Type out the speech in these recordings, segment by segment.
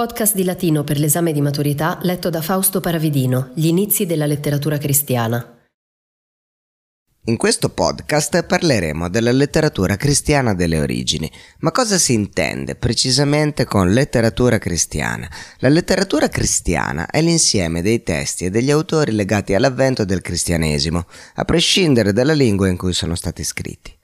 Podcast di latino per l'esame di maturità letto da Fausto Paravidino, Gli inizi della letteratura cristiana. In questo podcast parleremo della letteratura cristiana delle origini. Ma cosa si intende precisamente con letteratura cristiana? La letteratura cristiana è l'insieme dei testi e degli autori legati all'avvento del cristianesimo, a prescindere dalla lingua in cui sono stati scritti.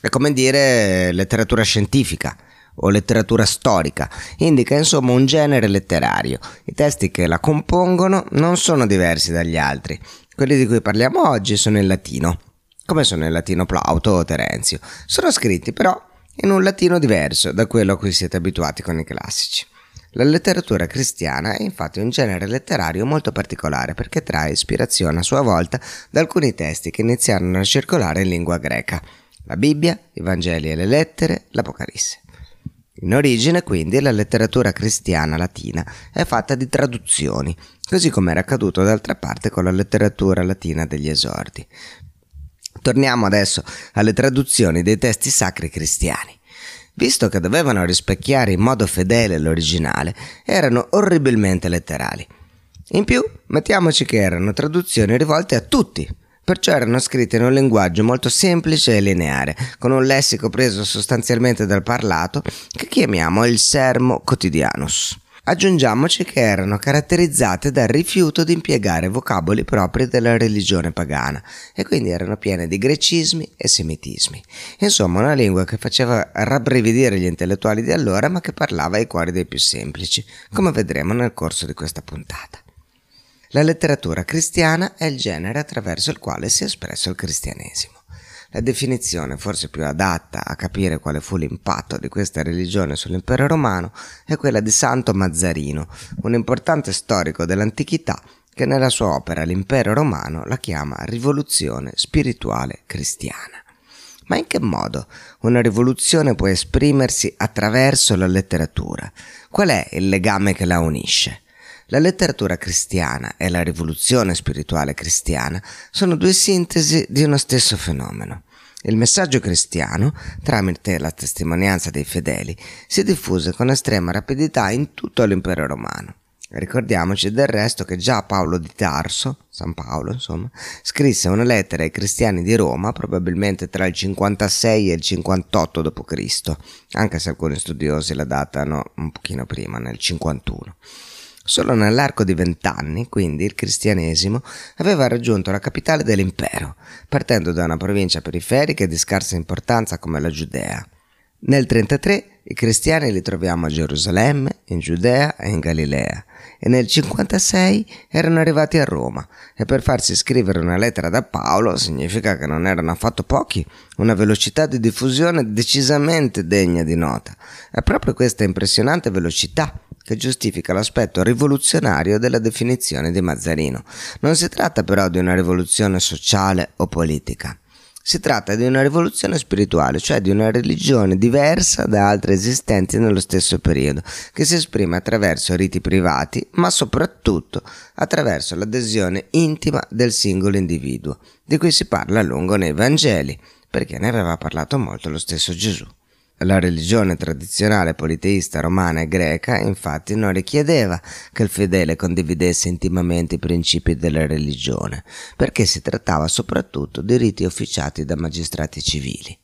È come dire letteratura scientifica o letteratura storica, indica insomma un genere letterario. I testi che la compongono non sono diversi dagli altri. Quelli di cui parliamo oggi sono in latino, come sono in latino Plauto o Terenzio. Sono scritti però in un latino diverso da quello a cui siete abituati con i classici. La letteratura cristiana è infatti un genere letterario molto particolare perché trae ispirazione a sua volta da alcuni testi che iniziarono a circolare in lingua greca. La Bibbia, i Vangeli e le lettere, l'Apocalisse. In origine, quindi, la letteratura cristiana latina è fatta di traduzioni, così come era accaduto d'altra parte con la letteratura latina degli esordi. Torniamo adesso alle traduzioni dei testi sacri cristiani. Visto che dovevano rispecchiare in modo fedele l'originale, erano orribilmente letterali. In più, mettiamoci che erano traduzioni rivolte a tutti, perciò erano scritte in un linguaggio molto semplice e lineare, con un lessico preso sostanzialmente dal parlato che chiamiamo il sermo quotidianus. Aggiungiamoci che erano caratterizzate dal rifiuto di impiegare vocaboli propri della religione pagana e quindi erano piene di grecismi e semitismi. Insomma, una lingua che faceva rabbrividire gli intellettuali di allora ma che parlava ai cuori dei più semplici, come vedremo nel corso di questa puntata. La letteratura cristiana è il genere attraverso il quale si è espresso il cristianesimo. La definizione forse più adatta a capire quale fu l'impatto di questa religione sull'impero romano è quella di Santo Mazzarino, un importante storico dell'antichità che nella sua opera L'impero romano la chiama rivoluzione spirituale cristiana. Ma in che modo una rivoluzione può esprimersi attraverso la letteratura? Qual è il legame che la unisce? La letteratura cristiana e la rivoluzione spirituale cristiana sono due sintesi di uno stesso fenomeno. Il messaggio cristiano, tramite la testimonianza dei fedeli, si diffuse con estrema rapidità in tutto l'impero romano. Ricordiamoci del resto che già Paolo di Tarso, San Paolo insomma, scrisse una lettera ai cristiani di Roma probabilmente tra il 56 e il 58 d.C., anche se alcuni studiosi la datano un pochino prima, nel 51. Solo nell'arco di vent'anni, quindi, il cristianesimo aveva raggiunto la capitale dell'impero, partendo da una provincia periferica e di scarsa importanza come la Giudea. Nel 33 i cristiani li troviamo a Gerusalemme, in Giudea e in Galilea, e nel 56 erano arrivati a Roma, e per farsi scrivere una lettera da Paolo significa che non erano affatto pochi, una velocità di diffusione decisamente degna di nota. È proprio questa impressionante velocità che giustifica l'aspetto rivoluzionario della definizione di Mazzarino. Non si tratta però di una rivoluzione sociale o politica. Si tratta di una rivoluzione spirituale, cioè di una religione diversa da altre esistenti nello stesso periodo, che si esprime attraverso riti privati, ma soprattutto attraverso l'adesione intima del singolo individuo, di cui si parla a lungo nei Vangeli, perché ne aveva parlato molto lo stesso Gesù. La religione tradizionale politeista romana e greca infatti non richiedeva che il fedele condividesse intimamente i principi della religione, perché si trattava soprattutto di riti officiati da magistrati civili.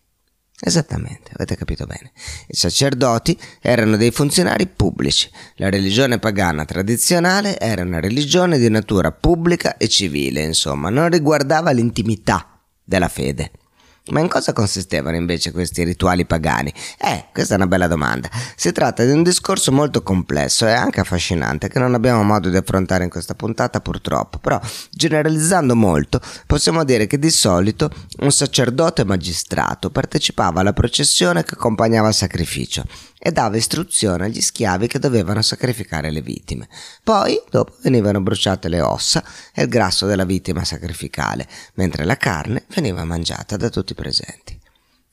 Esattamente, avete capito bene. I sacerdoti erano dei funzionari pubblici, la religione pagana tradizionale era una religione di natura pubblica e civile, insomma, non riguardava l'intimità della fede. Ma in cosa consistevano invece questi rituali pagani? Eh, questa è una bella domanda. Si tratta di un discorso molto complesso e anche affascinante che non abbiamo modo di affrontare in questa puntata purtroppo, però generalizzando molto possiamo dire che di solito un sacerdote magistrato partecipava alla processione che accompagnava il sacrificio e dava istruzione agli schiavi che dovevano sacrificare le vittime. Poi, dopo, venivano bruciate le ossa e il grasso della vittima sacrificale, mentre la carne veniva mangiata da tutti i presenti.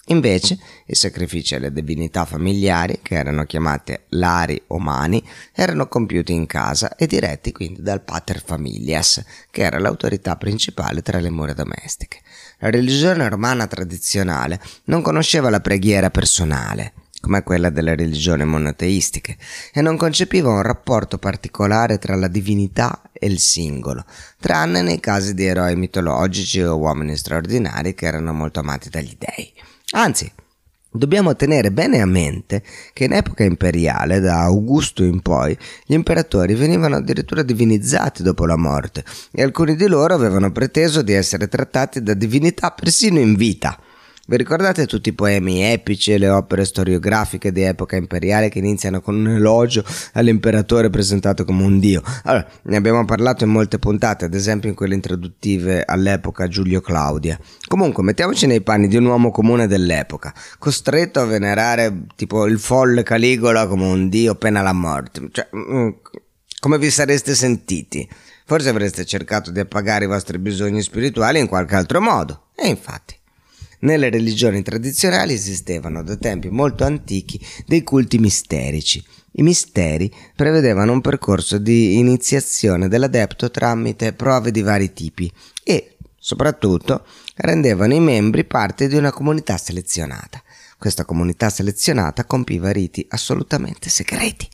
Invece, i sacrifici alle divinità familiari, che erano chiamate lari o mani, erano compiuti in casa e diretti quindi dal pater familias, che era l'autorità principale tra le mura domestiche. La religione romana tradizionale non conosceva la preghiera personale, come quella delle religioni monoteistiche, e non concepiva un rapporto particolare tra la divinità e il singolo, tranne nei casi di eroi mitologici o uomini straordinari che erano molto amati dagli dei. Anzi, Dobbiamo tenere bene a mente che in epoca imperiale, da Augusto in poi, gli imperatori venivano addirittura divinizzati dopo la morte e alcuni di loro avevano preteso di essere trattati da divinità persino in vita. Vi ricordate tutti i poemi epici e le opere storiografiche di epoca imperiale che iniziano con un elogio all'imperatore presentato come un dio? Allora, ne abbiamo parlato in molte puntate, ad esempio in quelle introduttive all'epoca Giulio Claudia. Comunque, mettiamoci nei panni di un uomo comune dell'epoca, costretto a venerare tipo il folle Caligola come un dio pena la morte. Cioè, mm, come vi sareste sentiti? Forse avreste cercato di appagare i vostri bisogni spirituali in qualche altro modo. E infatti. Nelle religioni tradizionali esistevano da tempi molto antichi dei culti misterici. I misteri prevedevano un percorso di iniziazione dell'adepto tramite prove di vari tipi e, soprattutto, rendevano i membri parte di una comunità selezionata. Questa comunità selezionata compiva riti assolutamente segreti.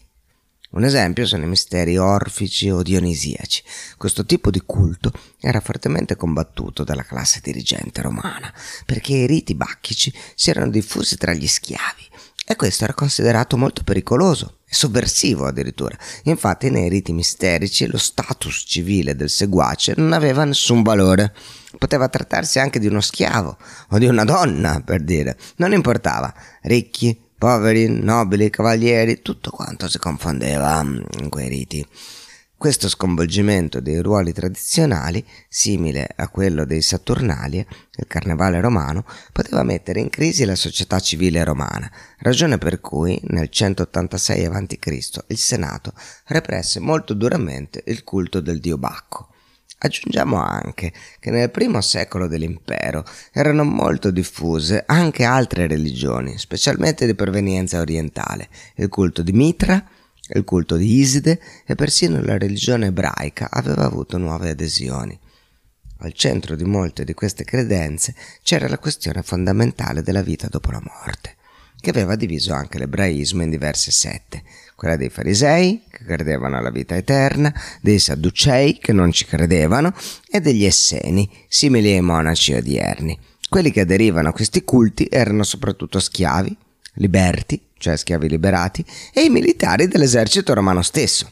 Un esempio sono i misteri orfici o dionisiaci. Questo tipo di culto era fortemente combattuto dalla classe dirigente romana, perché i riti bacchici si erano diffusi tra gli schiavi e questo era considerato molto pericoloso e sovversivo addirittura. Infatti nei riti misterici lo status civile del seguace non aveva nessun valore. Poteva trattarsi anche di uno schiavo o di una donna, per dire. Non importava. Ricchi, poveri, nobili, cavalieri, tutto quanto si confondeva mm, in quei riti. Questo sconvolgimento dei ruoli tradizionali, simile a quello dei Saturnalie, il carnevale romano, poteva mettere in crisi la società civile romana, ragione per cui nel 186 a.C. il Senato represse molto duramente il culto del dio Bacco. Aggiungiamo anche che nel primo secolo dell'impero erano molto diffuse anche altre religioni, specialmente di provenienza orientale, il culto di Mitra, il culto di Iside e persino la religione ebraica aveva avuto nuove adesioni. Al centro di molte di queste credenze c'era la questione fondamentale della vita dopo la morte che aveva diviso anche l'ebraismo in diverse sette, quella dei farisei, che credevano alla vita eterna, dei sadducei, che non ci credevano, e degli esseni, simili ai monaci odierni. Quelli che aderivano a questi culti erano soprattutto schiavi, liberti, cioè schiavi liberati, e i militari dell'esercito romano stesso.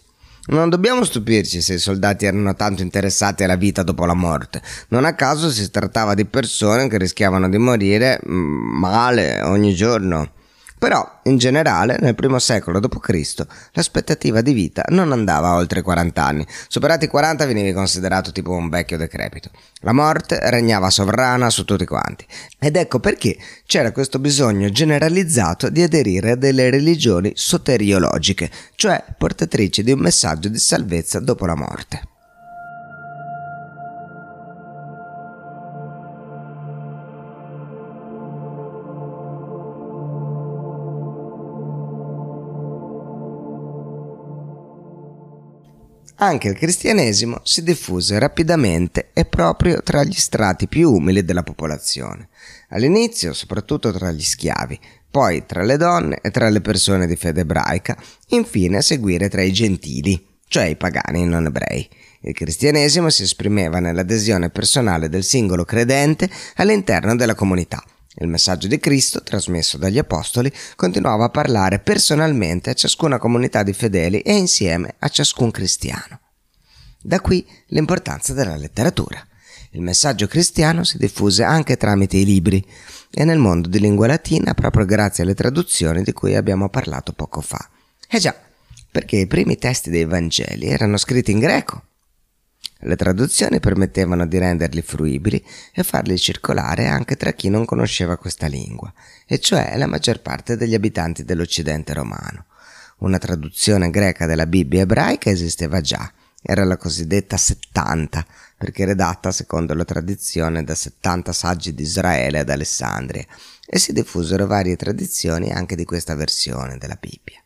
Non dobbiamo stupirci se i soldati erano tanto interessati alla vita dopo la morte. Non a caso si trattava di persone che rischiavano di morire mm, male ogni giorno. Però, in generale, nel primo secolo d.C., l'aspettativa di vita non andava oltre 40 anni. Superati i 40 venivi considerato tipo un vecchio decrepito. La morte regnava sovrana su tutti quanti. Ed ecco perché c'era questo bisogno generalizzato di aderire a delle religioni soteriologiche, cioè portatrici di un messaggio di salvezza dopo la morte. Anche il cristianesimo si diffuse rapidamente e proprio tra gli strati più umili della popolazione. All'inizio soprattutto tra gli schiavi, poi tra le donne e tra le persone di fede ebraica, infine a seguire tra i gentili, cioè i pagani non ebrei. Il cristianesimo si esprimeva nell'adesione personale del singolo credente all'interno della comunità il messaggio di Cristo, trasmesso dagli Apostoli, continuava a parlare personalmente a ciascuna comunità di fedeli e insieme a ciascun cristiano. Da qui l'importanza della letteratura. Il messaggio cristiano si diffuse anche tramite i libri e nel mondo di lingua latina proprio grazie alle traduzioni di cui abbiamo parlato poco fa. Eh già, perché i primi testi dei Vangeli erano scritti in greco. Le traduzioni permettevano di renderli fruibili e farli circolare anche tra chi non conosceva questa lingua, e cioè la maggior parte degli abitanti dell'Occidente romano. Una traduzione greca della Bibbia ebraica esisteva già, era la cosiddetta 70, perché redatta secondo la tradizione da 70 saggi di Israele ad Alessandria, e si diffusero varie tradizioni anche di questa versione della Bibbia.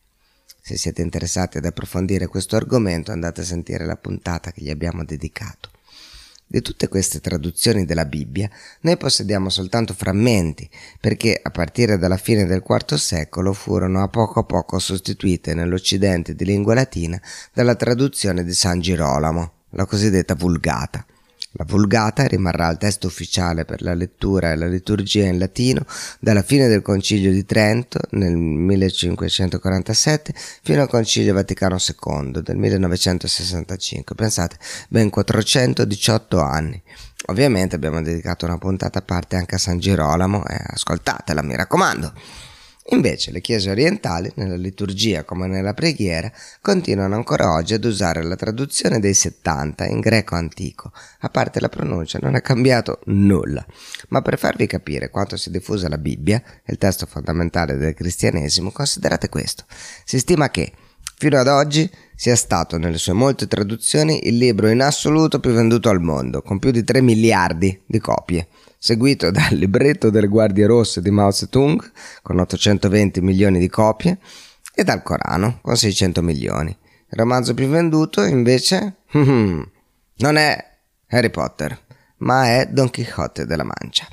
Se siete interessati ad approfondire questo argomento andate a sentire la puntata che gli abbiamo dedicato. Di tutte queste traduzioni della Bibbia noi possediamo soltanto frammenti, perché a partire dalla fine del IV secolo furono a poco a poco sostituite nell'Occidente di lingua latina dalla traduzione di San Girolamo, la cosiddetta Vulgata. La Vulgata rimarrà il testo ufficiale per la lettura e la liturgia in latino dalla fine del Concilio di Trento nel 1547 fino al Concilio Vaticano II del 1965. Pensate, ben 418 anni. Ovviamente abbiamo dedicato una puntata a parte anche a San Girolamo e ascoltatela, mi raccomando. Invece le chiese orientali, nella liturgia come nella preghiera, continuano ancora oggi ad usare la traduzione dei 70 in greco antico, a parte la pronuncia non è cambiato nulla. Ma per farvi capire quanto si diffusa la Bibbia, il testo fondamentale del cristianesimo, considerate questo. Si stima che, fino ad oggi, sia stato nelle sue molte traduzioni il libro in assoluto più venduto al mondo, con più di 3 miliardi di copie seguito dal libretto delle Guardie Rosse di Mao Zedong con 820 milioni di copie e dal Corano con 600 milioni. Il romanzo più venduto invece non è Harry Potter, ma è Don Quixote della Mancia.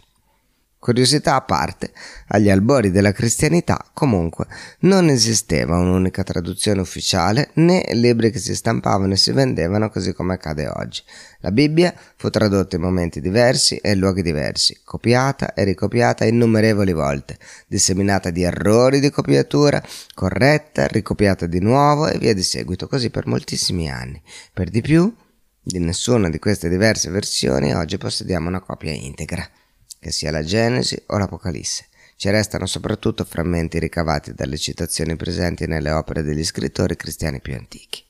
Curiosità a parte, agli albori della cristianità comunque non esisteva un'unica traduzione ufficiale né libri che si stampavano e si vendevano così come accade oggi. La Bibbia fu tradotta in momenti diversi e in luoghi diversi, copiata e ricopiata innumerevoli volte, disseminata di errori di copiatura, corretta, ricopiata di nuovo e via di seguito, così per moltissimi anni. Per di più, di nessuna di queste diverse versioni oggi possediamo una copia integra che sia la Genesi o l'Apocalisse. Ci restano soprattutto frammenti ricavati dalle citazioni presenti nelle opere degli scrittori cristiani più antichi.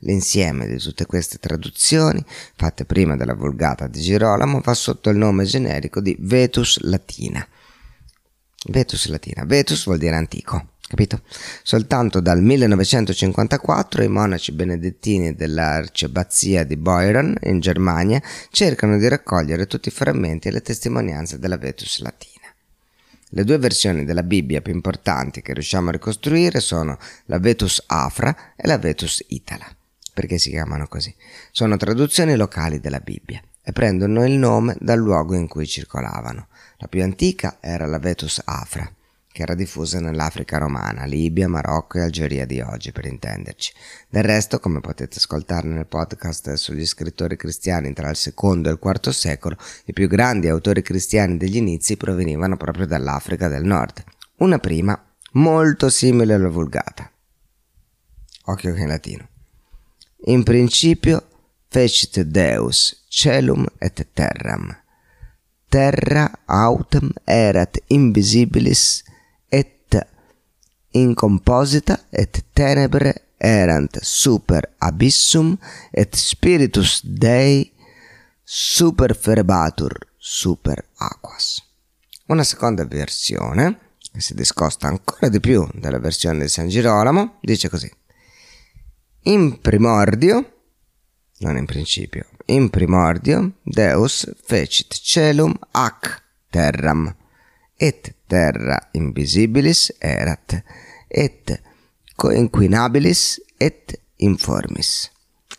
L'insieme di tutte queste traduzioni, fatte prima della Vulgata di Girolamo, va sotto il nome generico di Vetus Latina. Vetus Latina. Vetus vuol dire antico capito? Soltanto dal 1954 i monaci benedettini dell'arciabbazia di Boiron in Germania cercano di raccogliere tutti i frammenti e le testimonianze della Vetus latina. Le due versioni della Bibbia più importanti che riusciamo a ricostruire sono la Vetus Afra e la Vetus Itala. Perché si chiamano così? Sono traduzioni locali della Bibbia e prendono il nome dal luogo in cui circolavano. La più antica era la Vetus Afra, che era diffusa nell'Africa romana, Libia, Marocco e Algeria di oggi, per intenderci. Del resto, come potete ascoltare nel podcast sugli scrittori cristiani tra il secondo e il quarto secolo, i più grandi autori cristiani degli inizi provenivano proprio dall'Africa del Nord. Una prima, molto simile alla Vulgata. Occhio che in latino. In principio fecit Deus celum et terram. Terra autem erat invisibilis in composita et tenebre erant super abyssum et spiritus Dei super ferbatur super aquas. Una seconda versione, che si discosta ancora di più dalla versione di San Girolamo, dice così. In primordio, non in principio, in primordio Deus fecit celum ac terram et terra invisibilis erat, et coinquinabilis et informis,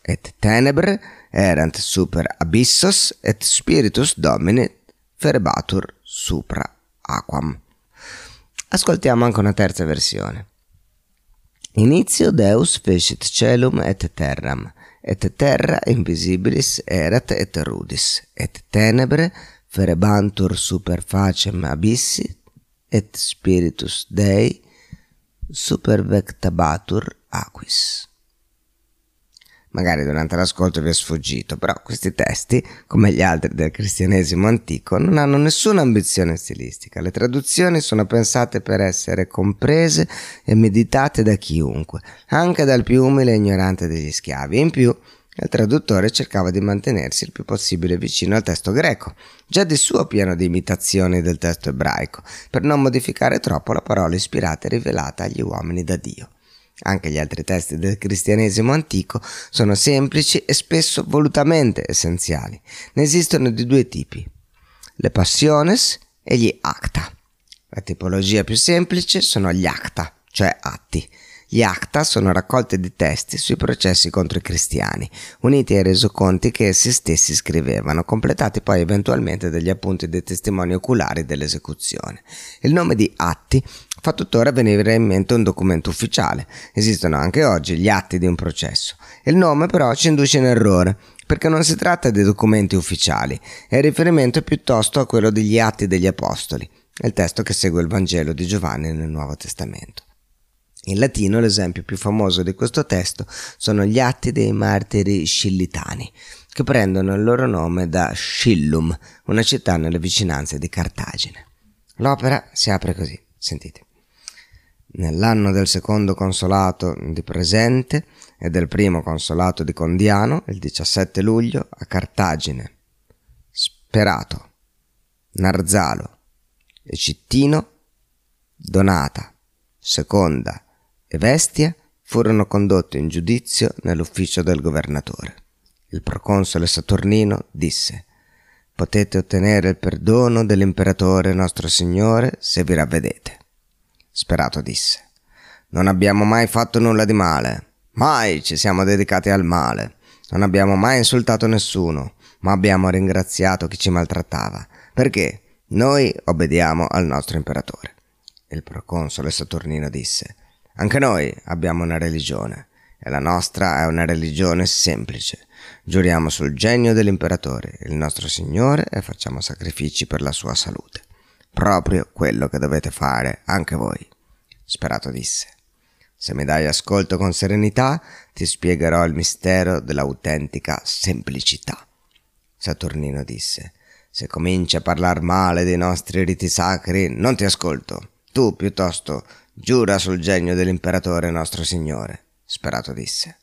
et tenebre erant super abyssos, et spiritus domini ferbatur supra aquam. Ascoltiamo anche una terza versione. Inizio Deus fecit celum et terram, et terra invisibilis erat et rudis, et tenebre ferebantur super facem abissi et spiritus Dei supervectabatur aquis. Magari durante l'ascolto vi è sfuggito, però questi testi, come gli altri del cristianesimo antico, non hanno nessuna ambizione stilistica. Le traduzioni sono pensate per essere comprese e meditate da chiunque, anche dal più umile e ignorante degli schiavi. In più, il traduttore cercava di mantenersi il più possibile vicino al testo greco, già di suo pieno di imitazioni del testo ebraico, per non modificare troppo la parola ispirata e rivelata agli uomini da Dio. Anche gli altri testi del cristianesimo antico sono semplici e spesso volutamente essenziali. Ne esistono di due tipi, le passiones e gli acta. La tipologia più semplice sono gli acta, cioè atti. Gli acta sono raccolte di testi sui processi contro i cristiani, uniti ai resoconti che essi stessi scrivevano, completati poi eventualmente dagli appunti dei testimoni oculari dell'esecuzione. Il nome di atti fa tuttora venire in mente un documento ufficiale. Esistono anche oggi gli atti di un processo. Il nome però ci induce in errore, perché non si tratta di documenti ufficiali, è riferimento piuttosto a quello degli atti degli Apostoli, il testo che segue il Vangelo di Giovanni nel Nuovo Testamento. In latino l'esempio più famoso di questo testo sono gli atti dei martiri scillitani, che prendono il loro nome da Scillum, una città nelle vicinanze di Cartagine. L'opera si apre così, sentite. Nell'anno del secondo consolato di Presente e del primo consolato di Condiano, il 17 luglio, a Cartagine, Sperato, Narzalo e Cittino, Donata, Seconda e Vestia furono condotti in giudizio nell'ufficio del governatore. Il proconsole Saturnino disse Potete ottenere il perdono dell'imperatore nostro Signore se vi ravvedete. Sperato disse Non abbiamo mai fatto nulla di male, mai ci siamo dedicati al male, non abbiamo mai insultato nessuno, ma abbiamo ringraziato chi ci maltrattava, perché noi obbediamo al nostro imperatore. Il proconsole Saturnino disse anche noi abbiamo una religione e la nostra è una religione semplice. Giuriamo sul genio dell'imperatore, il nostro Signore, e facciamo sacrifici per la sua salute. Proprio quello che dovete fare anche voi. Sperato disse. Se mi dai ascolto con serenità, ti spiegherò il mistero dell'autentica semplicità. Saturnino disse. Se cominci a parlar male dei nostri riti sacri, non ti ascolto. Tu, piuttosto, Giura sul genio dell'imperatore nostro Signore, Sperato disse.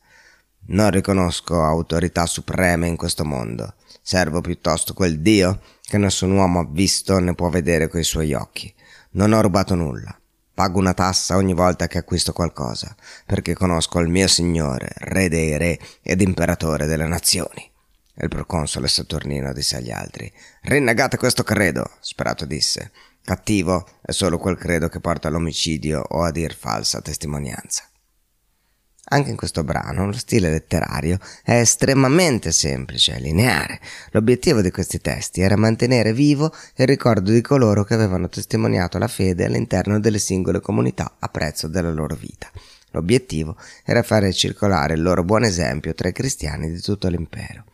Non riconosco autorità supreme in questo mondo. Servo piuttosto quel Dio che nessun uomo ha visto né può vedere coi suoi occhi. Non ho rubato nulla. Pago una tassa ogni volta che acquisto qualcosa, perché conosco il mio Signore, Re dei Re ed Imperatore delle nazioni. E il proconsole Saturnino disse agli altri: Rinnegate questo credo, Sperato disse. Cattivo è solo quel credo che porta all'omicidio o a dir falsa testimonianza. Anche in questo brano lo stile letterario è estremamente semplice e lineare. L'obiettivo di questi testi era mantenere vivo il ricordo di coloro che avevano testimoniato la fede all'interno delle singole comunità a prezzo della loro vita. L'obiettivo era fare circolare il loro buon esempio tra i cristiani di tutto l'impero.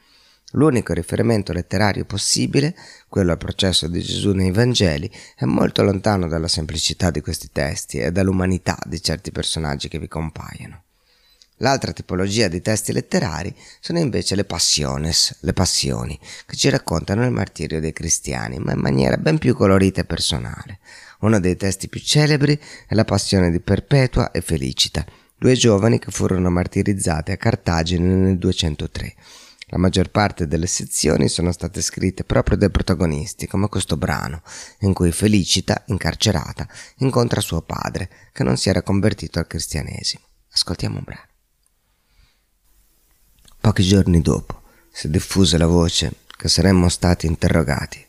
L'unico riferimento letterario possibile, quello al processo di Gesù nei Vangeli, è molto lontano dalla semplicità di questi testi e dall'umanità di certi personaggi che vi compaiono. L'altra tipologia di testi letterari sono invece le passiones, le passioni, che ci raccontano il martirio dei cristiani, ma in maniera ben più colorita e personale. Uno dei testi più celebri è la passione di Perpetua e Felicita, due giovani che furono martirizzate a Cartagine nel 203. La maggior parte delle sezioni sono state scritte proprio dai protagonisti, come questo brano, in cui Felicita, incarcerata, incontra suo padre, che non si era convertito al cristianesimo. Ascoltiamo un brano. Pochi giorni dopo si diffuse la voce che saremmo stati interrogati.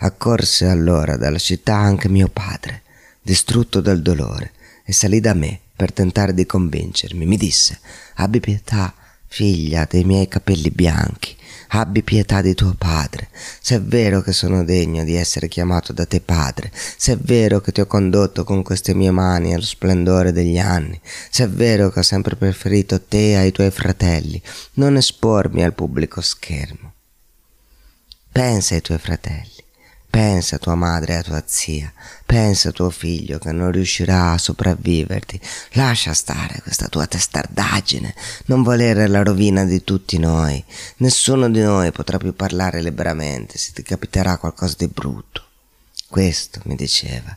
Accorse allora dalla città anche mio padre, distrutto dal dolore, e salì da me per tentare di convincermi. Mi disse, abbi pietà, Figlia dei miei capelli bianchi, abbi pietà di tuo padre, se è vero che sono degno di essere chiamato da te padre, se è vero che ti ho condotto con queste mie mani allo splendore degli anni, se è vero che ho sempre preferito te ai tuoi fratelli, non espormi al pubblico schermo. Pensa ai tuoi fratelli, Pensa a tua madre e a tua zia, pensa a tuo figlio che non riuscirà a sopravviverti. Lascia stare questa tua testardaggine, non volere la rovina di tutti noi. Nessuno di noi potrà più parlare liberamente se ti capiterà qualcosa di brutto. Questo mi diceva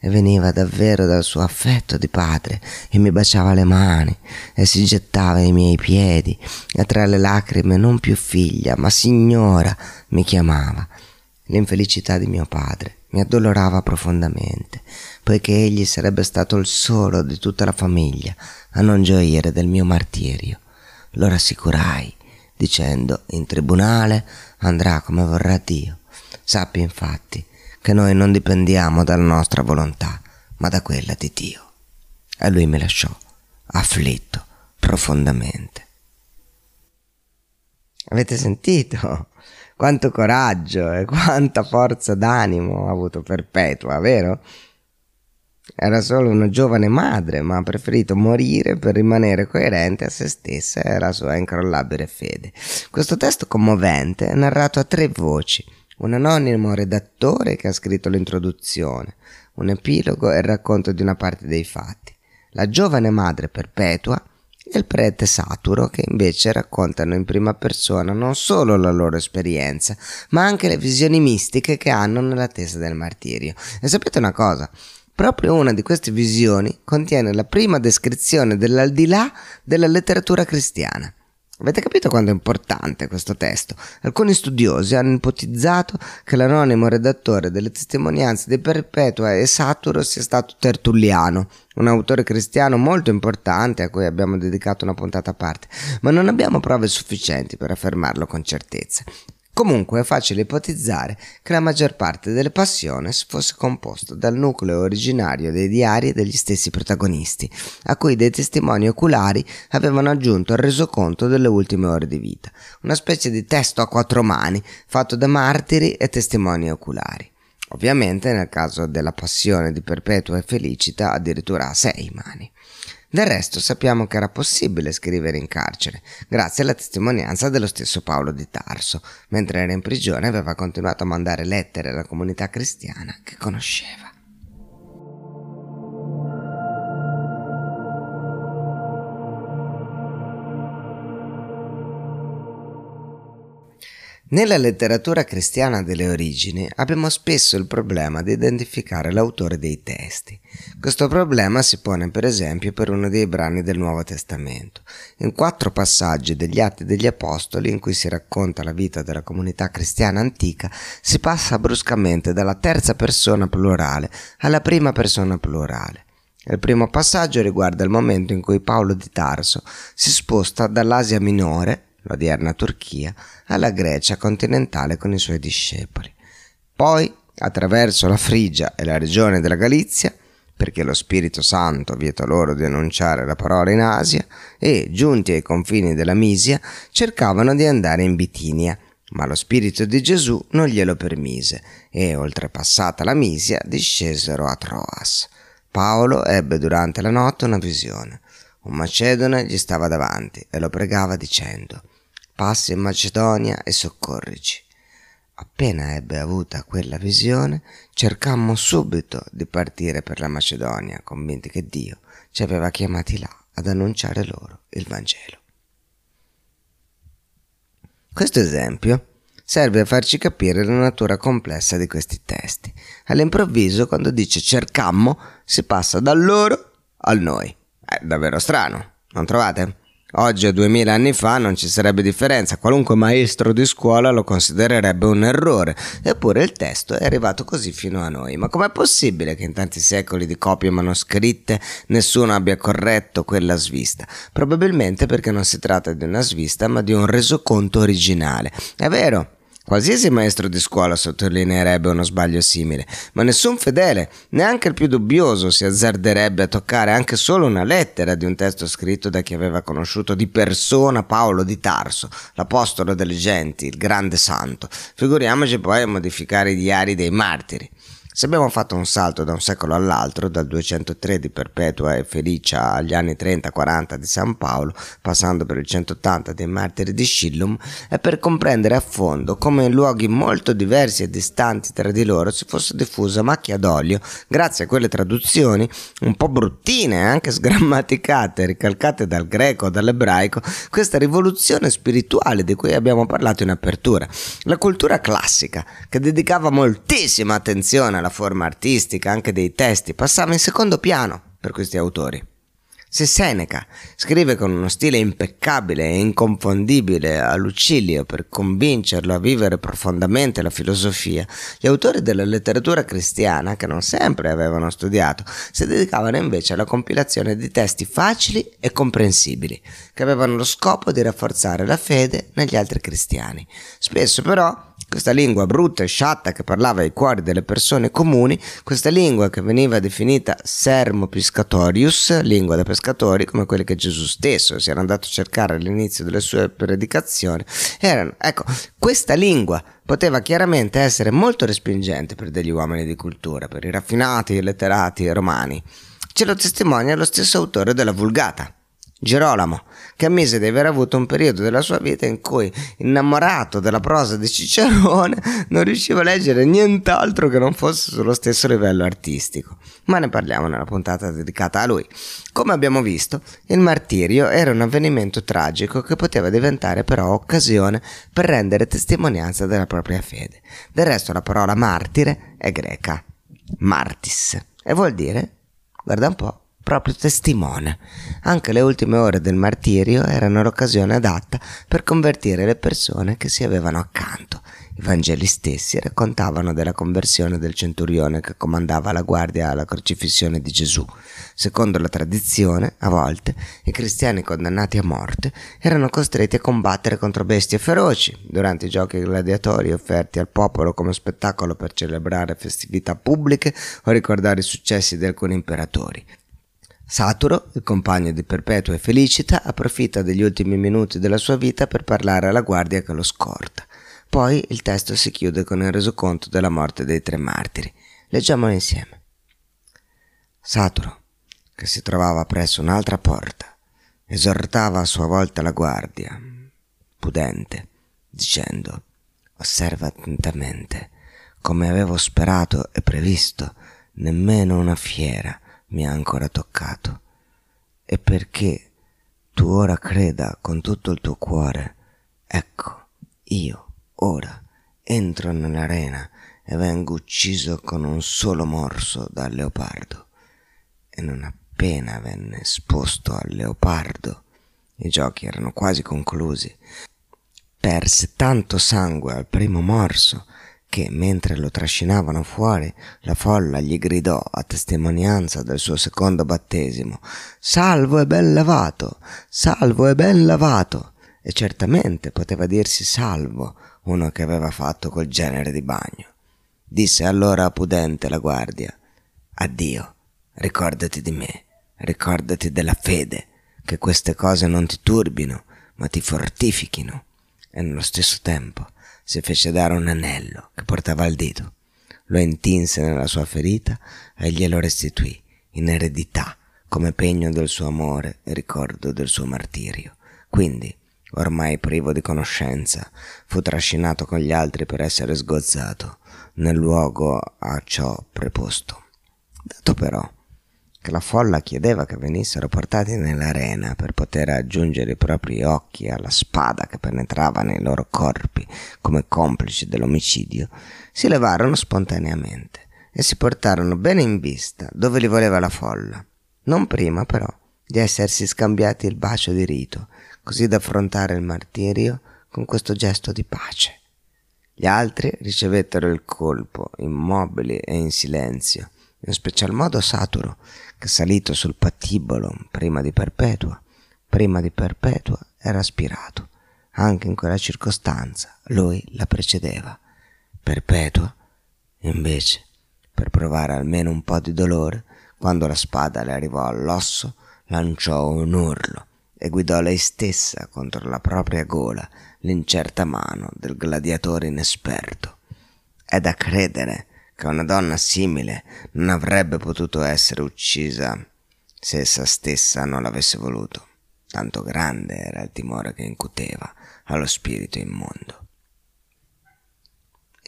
e veniva davvero dal suo affetto di padre e mi baciava le mani e si gettava ai miei piedi e tra le lacrime non più figlia ma signora mi chiamava. L'infelicità di mio padre mi addolorava profondamente, poiché egli sarebbe stato il solo di tutta la famiglia a non gioire del mio martirio. Lo rassicurai, dicendo in tribunale andrà come vorrà Dio. Sappi infatti che noi non dipendiamo dalla nostra volontà, ma da quella di Dio. E lui mi lasciò, afflitto profondamente. Avete sentito? Quanto coraggio e quanta forza d'animo ha avuto Perpetua, vero? Era solo una giovane madre, ma ha preferito morire per rimanere coerente a se stessa e alla sua incrollabile fede. Questo testo commovente è narrato a tre voci un anonimo redattore che ha scritto l'introduzione, un epilogo e il racconto di una parte dei fatti, la giovane madre perpetua e il prete saturo che invece raccontano in prima persona non solo la loro esperienza, ma anche le visioni mistiche che hanno nell'attesa del martirio. E sapete una cosa? Proprio una di queste visioni contiene la prima descrizione dell'aldilà della letteratura cristiana. Avete capito quanto è importante questo testo? Alcuni studiosi hanno ipotizzato che l'anonimo redattore delle testimonianze di Perpetua e Saturo sia stato Tertulliano, un autore cristiano molto importante a cui abbiamo dedicato una puntata a parte, ma non abbiamo prove sufficienti per affermarlo con certezza. Comunque è facile ipotizzare che la maggior parte delle Passiones fosse composto dal nucleo originario dei diari degli stessi protagonisti, a cui dei testimoni oculari avevano aggiunto il resoconto delle ultime ore di vita, una specie di testo a quattro mani fatto da martiri e testimoni oculari. Ovviamente nel caso della passione di Perpetua e Felicita addirittura a sei mani. Del resto sappiamo che era possibile scrivere in carcere, grazie alla testimonianza dello stesso Paolo di Tarso. Mentre era in prigione aveva continuato a mandare lettere alla comunità cristiana che conosceva. Nella letteratura cristiana delle origini abbiamo spesso il problema di identificare l'autore dei testi. Questo problema si pone per esempio per uno dei brani del Nuovo Testamento. In quattro passaggi degli Atti degli Apostoli in cui si racconta la vita della comunità cristiana antica si passa bruscamente dalla terza persona plurale alla prima persona plurale. Il primo passaggio riguarda il momento in cui Paolo di Tarso si sposta dall'Asia minore l'odierna Turchia, alla Grecia continentale con i suoi discepoli. Poi, attraverso la Frigia e la regione della Galizia, perché lo Spirito Santo vieta loro di annunciare la parola in Asia, e, giunti ai confini della Misia, cercavano di andare in Bitinia, ma lo Spirito di Gesù non glielo permise, e, oltrepassata la Misia, discesero a Troas. Paolo ebbe durante la notte una visione. Un macedone gli stava davanti e lo pregava dicendo passi in Macedonia e soccorrici. Appena ebbe avuta quella visione, cercammo subito di partire per la Macedonia, convinti che Dio ci aveva chiamati là ad annunciare loro il Vangelo. Questo esempio serve a farci capire la natura complessa di questi testi. All'improvviso, quando dice cercammo, si passa dal loro al noi. È davvero strano, non trovate? Oggi duemila anni fa non ci sarebbe differenza, qualunque maestro di scuola lo considererebbe un errore, eppure il testo è arrivato così fino a noi. Ma com'è possibile che in tanti secoli di copie manoscritte nessuno abbia corretto quella svista? Probabilmente perché non si tratta di una svista ma di un resoconto originale. È vero, Qualsiasi maestro di scuola sottolineerebbe uno sbaglio simile, ma nessun fedele, neanche il più dubbioso, si azzarderebbe a toccare anche solo una lettera di un testo scritto da chi aveva conosciuto di persona Paolo di Tarso, l'apostolo delle genti, il grande santo. Figuriamoci poi a modificare i diari dei martiri. Se abbiamo fatto un salto da un secolo all'altro, dal 203 di Perpetua e Felicia agli anni 30-40 di San Paolo, passando per il 180 dei martiri di Scillum, è per comprendere a fondo come in luoghi molto diversi e distanti tra di loro si fosse diffusa macchia d'olio, grazie a quelle traduzioni un po' bruttine, anche sgrammaticate, ricalcate dal greco o dall'ebraico, questa rivoluzione spirituale di cui abbiamo parlato in apertura. La cultura classica, che dedicava moltissima attenzione alla la forma artistica anche dei testi passava in secondo piano per questi autori. Se Seneca scrive con uno stile impeccabile e inconfondibile a Lucilio per convincerlo a vivere profondamente la filosofia, gli autori della letteratura cristiana, che non sempre avevano studiato, si dedicavano invece alla compilazione di testi facili e comprensibili, che avevano lo scopo di rafforzare la fede negli altri cristiani. Spesso però questa lingua brutta e sciatta che parlava ai cuori delle persone comuni, questa lingua che veniva definita sermo piscatorius, lingua da pescatori, come quelle che Gesù stesso si era andato a cercare all'inizio delle sue predicazioni, erano, ecco, questa lingua poteva chiaramente essere molto respingente per degli uomini di cultura, per i raffinati, letterati romani. Ce lo testimonia lo stesso autore della Vulgata. Girolamo, che ammise di aver avuto un periodo della sua vita in cui, innamorato della prosa di Cicerone, non riusciva a leggere nient'altro che non fosse sullo stesso livello artistico. Ma ne parliamo nella puntata dedicata a lui. Come abbiamo visto, il martirio era un avvenimento tragico che poteva diventare però occasione per rendere testimonianza della propria fede. Del resto la parola martire è greca, martis, e vuol dire, guarda un po', proprio testimone. Anche le ultime ore del martirio erano l'occasione adatta per convertire le persone che si avevano accanto. I Vangeli stessi raccontavano della conversione del centurione che comandava la guardia alla crocifissione di Gesù. Secondo la tradizione, a volte, i cristiani condannati a morte erano costretti a combattere contro bestie feroci durante i giochi gladiatori offerti al popolo come spettacolo per celebrare festività pubbliche o ricordare i successi di alcuni imperatori. Saturo, il compagno di Perpetua e Felicita, approfitta degli ultimi minuti della sua vita per parlare alla guardia che lo scorta. Poi il testo si chiude con il resoconto della morte dei tre martiri. Leggiamolo insieme. Saturo, che si trovava presso un'altra porta, esortava a sua volta la guardia, pudente, dicendo Osserva attentamente, come avevo sperato e previsto, nemmeno una fiera mi ha ancora toccato e perché tu ora creda con tutto il tuo cuore, ecco, io ora entro nell'arena e vengo ucciso con un solo morso dal leopardo. E non appena venne esposto al leopardo, i giochi erano quasi conclusi, perse tanto sangue al primo morso che, mentre lo trascinavano fuori, la folla gli gridò a testimonianza del suo secondo battesimo Salvo e ben lavato, salvo e ben lavato. E certamente poteva dirsi salvo uno che aveva fatto quel genere di bagno. Disse allora a Pudente la guardia Addio, ricordati di me, ricordati della fede, che queste cose non ti turbino, ma ti fortifichino. E nello stesso tempo si fece dare un anello che portava al dito, lo intinse nella sua ferita e glielo restituì in eredità come pegno del suo amore e ricordo del suo martirio. Quindi, ormai privo di conoscenza, fu trascinato con gli altri per essere sgozzato nel luogo a ciò preposto. Dato però che la folla chiedeva che venissero portati nell'arena per poter aggiungere i propri occhi alla spada che penetrava nei loro corpi come complici dell'omicidio, si levarono spontaneamente e si portarono bene in vista dove li voleva la folla, non prima però di essersi scambiati il bacio di rito, così da affrontare il martirio con questo gesto di pace. Gli altri ricevettero il colpo, immobili e in silenzio, in special modo Saturo, salito sul patibolo prima di Perpetua, prima di Perpetua era aspirato. Anche in quella circostanza lui la precedeva. Perpetua, invece, per provare almeno un po' di dolore, quando la spada le arrivò all'osso, lanciò un urlo e guidò lei stessa contro la propria gola l'incerta mano del gladiatore inesperto. È da credere che una donna simile non avrebbe potuto essere uccisa se essa stessa non l'avesse voluto. Tanto grande era il timore che incuteva allo spirito immondo.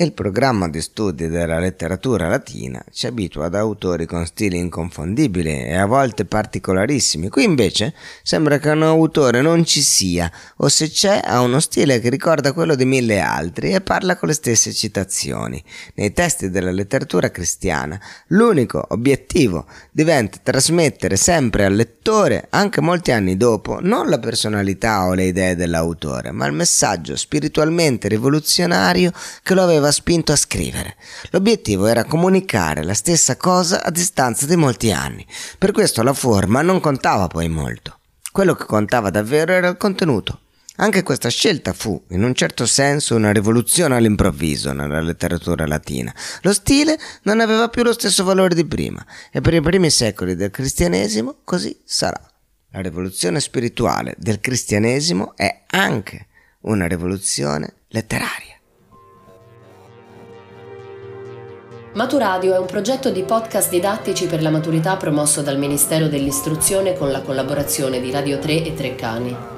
Il programma di studi della letteratura latina ci abitua ad autori con stili inconfondibili e a volte particolarissimi. Qui invece sembra che un autore non ci sia, o se c'è ha uno stile che ricorda quello di mille altri e parla con le stesse citazioni. Nei testi della letteratura cristiana l'unico obiettivo diventa trasmettere sempre al lettore, anche molti anni dopo, non la personalità o le idee dell'autore, ma il messaggio spiritualmente rivoluzionario che lo aveva spinto a scrivere. L'obiettivo era comunicare la stessa cosa a distanza di molti anni. Per questo la forma non contava poi molto. Quello che contava davvero era il contenuto. Anche questa scelta fu, in un certo senso, una rivoluzione all'improvviso nella letteratura latina. Lo stile non aveva più lo stesso valore di prima e per i primi secoli del cristianesimo così sarà. La rivoluzione spirituale del cristianesimo è anche una rivoluzione letteraria. Maturadio è un progetto di podcast didattici per la maturità promosso dal Ministero dell'Istruzione con la collaborazione di Radio 3 e Treccani.